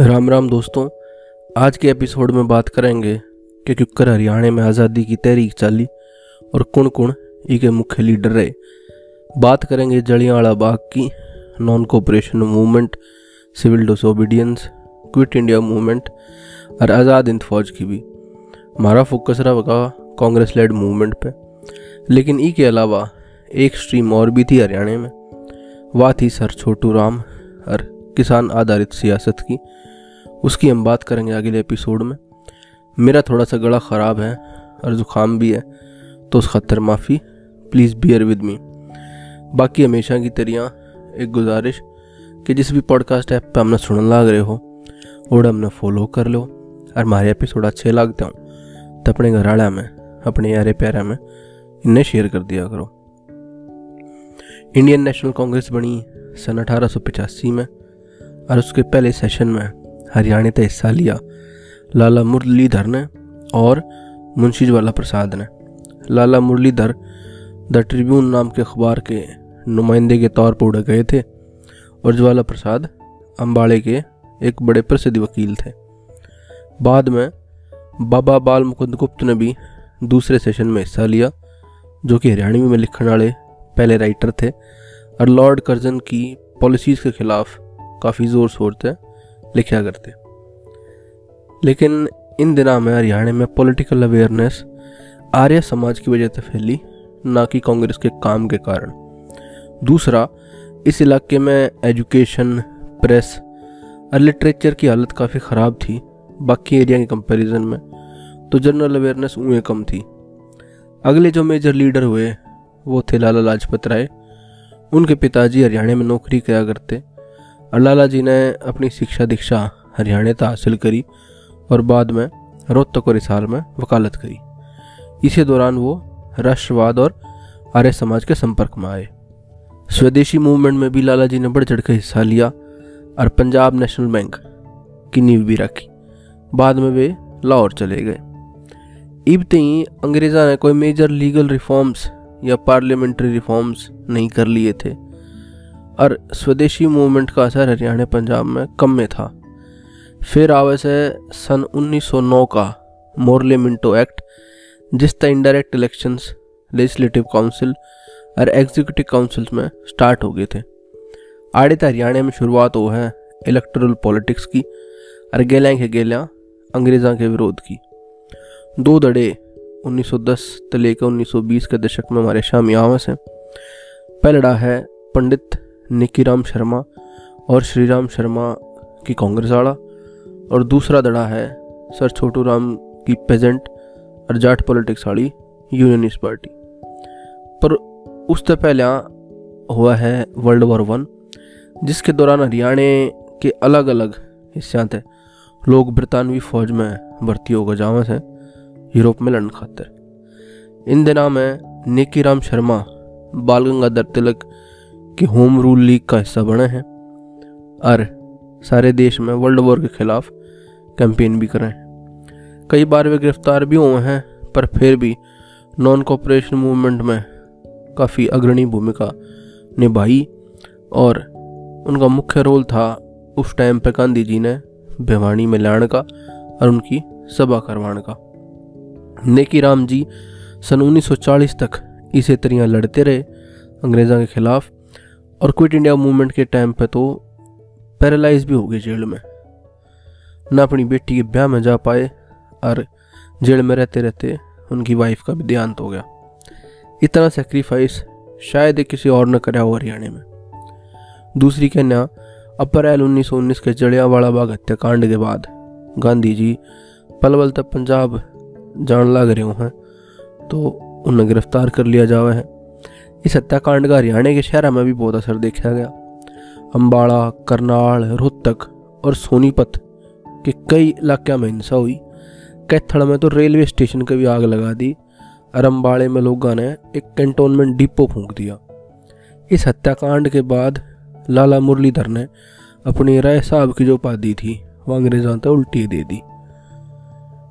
राम राम दोस्तों, आज के एपिसोड में बात करेंगे कि क्योंकर हरियाणा में आज़ादी की तहरीक चाली और कुण कुण ई के मुख्य लीडर रहे। बात करेंगे जलियांवाला बाग की non cooperation movement civil disobedience quit India movement और आज़ाद हिंद फौज की भी। हमारा फोकस रहा कांग्रेस लेड मूवमेंट पे। लेकिन ई के अलावा एक स्ट्रीम और भी थी हरियाणा में, वह थी सर छोटू राम और किसान आधारित सियासत की। उसकी हम बात करेंगे अगले एपिसोड में। मेरा थोड़ा सा गला ख़राब है और ज़ुकाम भी है तो उस खतर माफ़ी प्लीज़ बियर विद मी बाकी हमेशा की तरह एक गुजारिश कि जिस भी पॉडकास्ट ऐप पे हमने सुनने लग रहे हो और हमने फॉलो कर लो और हमारे एपिसोड अच्छे लगते हो तो अपने घर वाले में अपने यारे प्यारे में इन्हें शेयर कर दिया करो। इंडियन नेशनल कांग्रेस बनी सन अठारह सौ पचासी में और उसके पहले सेशन में हरियाणा का हिस्सा लिया। लाला मुरलीधर ने और मुंशी ज्वाला प्रसाद ने। लाला मुरलीधर द ट्रिब्यून नाम के अखबार के नुमाइंदे के तौर पर उड़े गए थे और ज्वाला प्रसाद अम्बाड़े के एक बड़े प्रसिद्ध वकील थे। बाद में बाबा बाल मुकुंद गुप्त ने भी दूसरे सेशन में हिस्सा लिया, जो कि हरियाणवी में लिखने वाले पहले राइटर थे और लॉर्ड कर्जन की पॉलिसीज़ के खिलाफ काफ़ी ज़ोर शोर से लिखा करते। लेकिन इन दिनों में हरियाणा में पॉलिटिकल अवेयरनेस आर्य समाज की वजह से फैली, ना कि कांग्रेस के काम के कारण। दूसरा, इस इलाके में एजुकेशन प्रेस और लिटरेचर की हालत काफ़ी ख़राब थी। बाकी एरिया के कंपैरिजन में तो जनरल अवेयरनेस उन्हें कम थी। अगले जो मेजर लीडर हुए, वो थे लाला लाजपत राय। उनके पिताजी हरियाणा में नौकरी किया करते। और लाला जी ने अपनी शिक्षा दीक्षा हरियाणा हासिल करी और बाद में रोहतक और इसाल में वकालत करी। इसी दौरान वो राष्ट्रवाद और आर्य समाज के संपर्क में आए। स्वदेशी मूवमेंट में भी लाला जी ने बढ़ चढ़ कर हिस्सा लिया और पंजाब नेशनल बैंक की नींव भी रखी। बाद में वे लाहौर चले गए। इब ही अंग्रेज़ा ने कोई मेजर लीगल रिफॉर्म्स या पार्लियामेंट्री रिफॉर्म्स नहीं कर लिए थे। और स्वदेशी मूवमेंट का असर हरियाणा पंजाब में कम में था। फिर आवे है सन 1909 का मोरले मिंटो एक्ट, जिस तरह इनडायरेक्ट इलेक्शंस लेजिस्लेटिव काउंसिल और एग्जीक्यूटिव काउंसिल्स में स्टार्ट हो गए थे। आड़े तो हरियाणा में शुरुआत हो है इलेक्ट्रल पॉलिटिक्स की और गेल्या के गेल्या अंग्रेज़ों के विरोध की। दो दड़े 1910 से लेकर 1920 के दशक में हमारे शामी आवास हैं पहला है पंडित निकीराम शर्मा और श्री राम शर्मा की कांग्रेस आड़ा और दूसरा दड़ा है सर छोटू राम की पेजेंट और जाट पॉलिटिक्स वाली यूनियनिस्ट पार्टी। पर उससे पहले हुआ है वर्ल्ड वॉर वन, जिसके दौरान हरियाणा के अलग अलग हिस्सों थे लोग बरतानवी फौज में भर्ती होकर जावा से यूरोप में लड़न खातर। इन दिनों में निकी राम शर्मा बाल गंगाधर तिलक कि होम रूल लीग का हिस्सा बने हैं और सारे देश में वर्ल्ड वॉर के खिलाफ कैंपेन भी करें कई बार वे गिरफ़्तार भी हुए हैं, पर फिर भी नॉन कॉपरेशन मूवमेंट में काफ़ी अग्रणी भूमिका निभाई और उनका मुख्य रोल था उस टाइम पर गांधी जी ने भिवानी में लाने का और उनकी सभा करवाने का। नेकी राम जी सन 1940 तक इसी तरह लड़ते रहे, अंग्रेज़ों के खिलाफ और क्विट इंडिया मूवमेंट के टाइम पे तो पैरालाइज भी हो गए जेल में। ना अपनी बेटी के ब्याह में जा पाए और जेल में रहते रहते उनकी वाइफ का भी देहांत हो गया। इतना सेक्रीफाइस शायद किसी और ने कराया हो हरियाणा में। दूसरी कन्या अप्रैल 1919 के जड़ियावाला बाग हत्याकांड के बाद गांधी जी पलवल तक पंजाब जान लग रहे हैं तो उन्हें गिरफ़्तार कर लिया जावा है। इस हत्याकांड का हरियाणा के शहर में भी बहुत असर देखा गया। अम्बाड़ा करनाल, रोहतक और सोनीपत के कई इलाके में हिंसा हुई। कैथड़ में तो रेलवे स्टेशन का भी आग लगा दी और अम्बाड़े में लोगों ने एक कैंटोनमेंट डिपो फूंक दिया। इस हत्याकांड के बाद लाला मुरलीधर ने अपनी राय साहब की जो उपाधि थी वह अंग्रेज़ों तक उल्टी दे दी।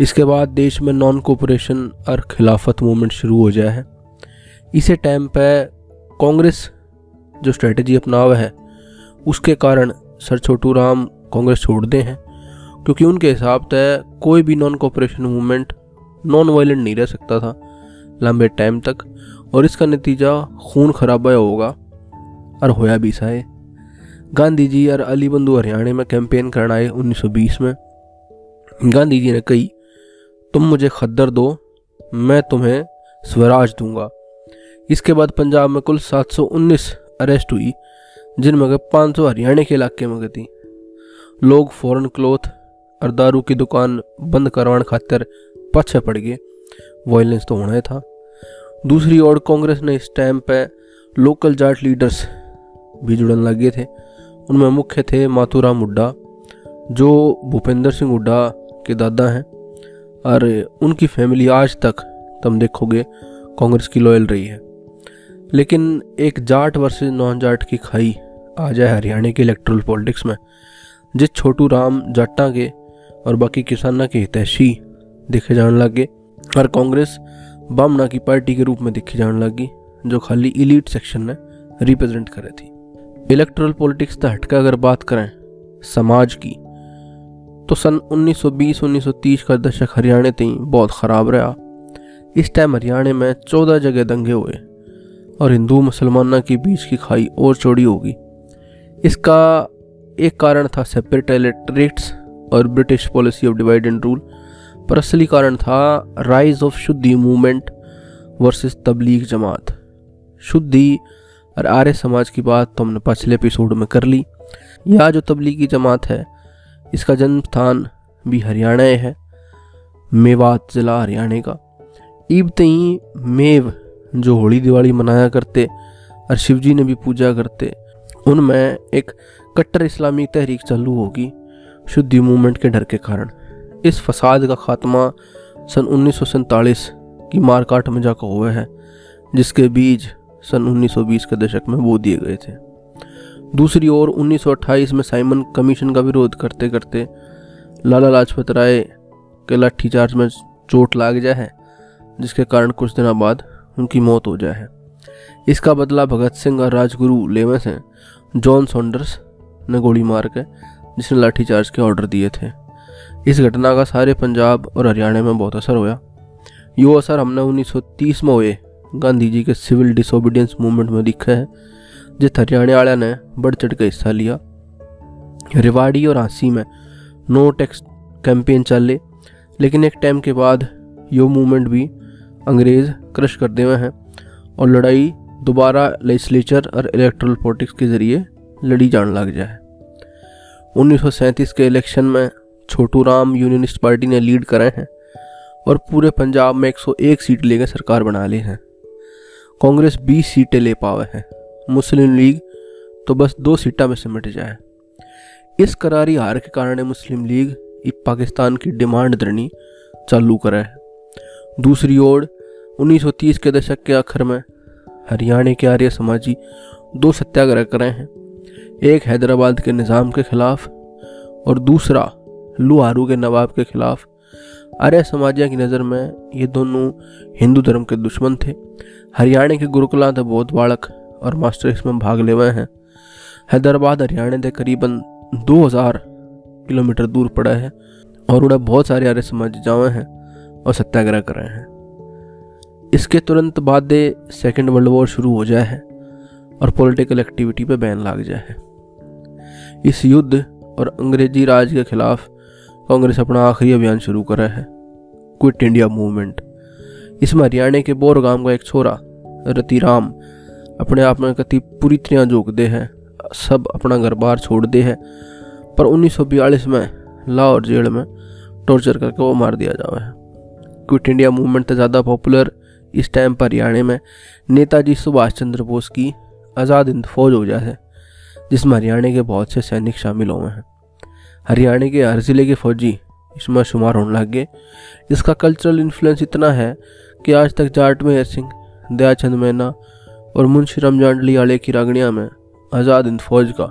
इसके बाद देश में नॉन कोऑपरेशन और खिलाफत मूवमेंट शुरू हो जाए है। इसी टाइम पे कांग्रेस जो स्ट्रेटजी अपनावा है, उसके कारण सर छोटू राम कांग्रेस छोड़ दे हैं, क्योंकि उनके हिसाब से कोई भी non cooperation movement non violent नहीं रह सकता था लंबे टाइम तक, और इसका नतीजा खून खराबा होगा और होया भी सा है। गांधी जी और अली बंधु हरियाणा में कैंपेन करना आए 1920 में। गांधी जी ने कही, तुम मुझे खद्दर दो, मैं तुम्हें स्वराज दूँगा। इसके बाद पंजाब में कुल 719 अरेस्ट हुई, जिनमें पाँच सौ हरियाणा के इलाके में गई लोग फॉरेन क्लोथ और दारू की दुकान बंद करवाने खातिर पीछे पड़ गए। वायलेंस तो होना ही था। दूसरी ओर कांग्रेस ने इस टाइम पे लोकल जाट लीडर्स भी जुड़ने लगे थे। उनमें मुख्य थे माथुराम हुड्डा जो भूपेंद्र सिंह हुड्डा के दादा हैं। और उनकी फैमिली आज तक, तुम देखोगे, कांग्रेस की लॉयल रही है। लेकिन एक जाट वर्सेस नॉन जाट की खाई आ जाए हरियाणा के इलेक्ट्रल पॉलिटिक्स में, जिस छोटू राम जाटा के और बाकी किसाना के हितैषी देखे जाने लगे और कांग्रेस बामना की पार्टी के रूप में देखी जाने लगी जो खाली इलीट सेक्शन ने रिप्रेजेंट करे थी। इलेक्ट्रल पॉलिटिक्स से हटकर अगर बात करें समाज की तो सन 1920-1930 का दशक हरियाणा तीन बहुत ख़राब रहा। इस टाइम हरियाणा में चौदह जगह दंगे हुए। और हिंदू मुसलमाना के बीच की खाई और चौड़ी होगी। इसका एक कारण था सेपरेट इलेक्ट्रेट्स और British policy of divide and rule पर असली कारण था rise of shuddhi movement versus Tablighi Jamaat. Shuddhi और आर्य समाज की बात तो हमने पिछले एपिसोड में कर ली। यह जो तबलीगी जमात है, इसका जन्म स्थान भी हरियाणा है मेवात ज़िला हरियाणा का। ईब तई मेव जो होली दिवाली मनाया करते और शिव जी ने भी पूजा करते उनमें एक कट्टर इस्लामी तहरीक चालू होगी, शुद्धि मूवमेंट के डर के कारण। इस फसाद का खात्मा सन उन्नीस सौ सैंतालीस की मारकाट में जाकर हुआ है, जिसके बीज सन 1920 के दशक में बो दिए गए थे। दूसरी ओर 1928 में साइमन कमीशन का विरोध करते करते लाला लाजपत राय के लाठीचार्ज में चोट लाग जाए जिसके कारण कुछ दिनों बाद उनकी मौत हो जाए। इसका बदला भगत सिंह और राजगुरु लेवे से जॉन सॉन्डर्स ने गोली मार के, जिसने लाठीचार्ज के ऑर्डर दिए थे। इस घटना का सारे पंजाब और हरियाणा में बहुत असर हुआ यो असर हमने 1930 में हुए। गांधी जी के सिविल डिसोबीडियंस मूवमेंट में दिखा है, जिस हरियाणा वाले ने बढ़ चढ़ के हिस्सा लिया। रिवाड़ी और हाँसी में नो टैक्स कैंपेन चले, लेकिन एक टाइम के बाद यो मूवमेंट भी अंग्रेज़ क्रश कर हुए हैं और लड़ाई दोबारा लेजिस्लेचर और इलेक्ट्रल पॉलिटिक्स के ज़रिए लड़ी जाने लग जाए। उन्नीस सौ सैंतीस के इलेक्शन में छोटू राम यूनियनिस्ट पार्टी ने लीड करे हैं और पूरे पंजाब में 101 सीट लेकर सरकार बना ली है। कांग्रेस 20 सीटें ले पावे है। मुस्लिम लीग तो बस दो सीटा में सिमट जाए। इस करारी हार के कारण मुस्लिम लीग पाकिस्तान की डिमांड धरनी चालू करे। है दूसरी ओर 1930 के दशक के आखिर में, हरियाणा के आर्य समाजी दो सत्याग्रह करे हैं। एक हैदराबाद के निज़ाम के खिलाफ और दूसरा लुहारू के नवाब के खिलाफ। आर्य समाजिया की नज़र में ये दोनों हिंदू धर्म के दुश्मन थे। हरियाणा के गुरुकुला थे बौद्ध बालक और मास्टर इसमें भाग ले हुए हैं। हैदराबाद, हरियाणा से करीबन 2000 किलोमीटर दूर पड़ा है और उड़ा बहुत सारे आर्य समाज जावे हैं। और सत्याग्रह कर रहे हैं। इसके तुरंत बाद सेकेंड वर्ल्ड वॉर शुरू हो जाए है और पॉलिटिकल एक्टिविटी पे बैन लग जाए। है इस युद्ध और अंग्रेज़ी राज के खिलाफ कांग्रेस अपना आखिरी अभियान शुरू करा है। क्विट इंडिया मूवमेंट इसमें हरियाणा के बोर गाँव का एक छोरा, रतिराम, अपने आप में कति पूरी तरह दे है। सब अपना घर बार छोड़ दे है। पर 1942 में लाहौर जेल में टॉर्चर करके वो मार दिया जावा। है क्विट इंडिया मूवमेंट तो ज़्यादा पॉपुलर इस टाइम पर हरियाणा में नेताजी सुभाष चंद्र बोस की आज़ाद हिंद फौज हो जाए, जिसमें हरियाणा के बहुत से सैनिक शामिल हुए हैं। हरियाणा के हर ज़िले के फौजी इसमें शुमार होने लग गए। इसका कल्चरल इन्फ्लुएंस इतना है कि आज तक जाट मेहर सिंह, दयाचंद मैना और मुंशी रमज़ान आले की रागणिया में आज़ाद हिंद फौज का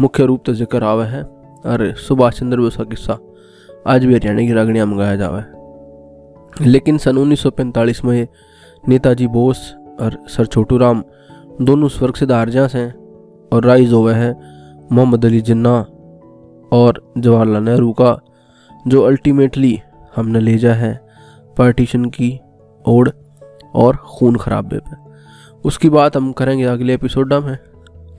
मुख्य रूप से ज़िक्र आवा है। और सुभाष चंद्र बोस का किस्सा आज भी हरियाणा की रागणिया में गाया जावा है। लेकिन सन 1945 में नेताजी बोस और सर छोटू राम दोनों स्वर्ग से दारजास हैं और राइज हुआ है मोहम्मद अली जिन्ना और जवाहरलाल नेहरू का, जो अल्टीमेटली हमने ले जा है पार्टीशन की ओढ़ और खून खराबे पे उसकी बात हम करेंगे अगले एपिसोड में।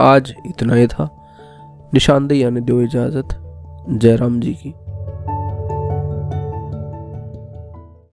आज इतना ही था। निशानदेही आने दो इजाज़त। जयराम जी की।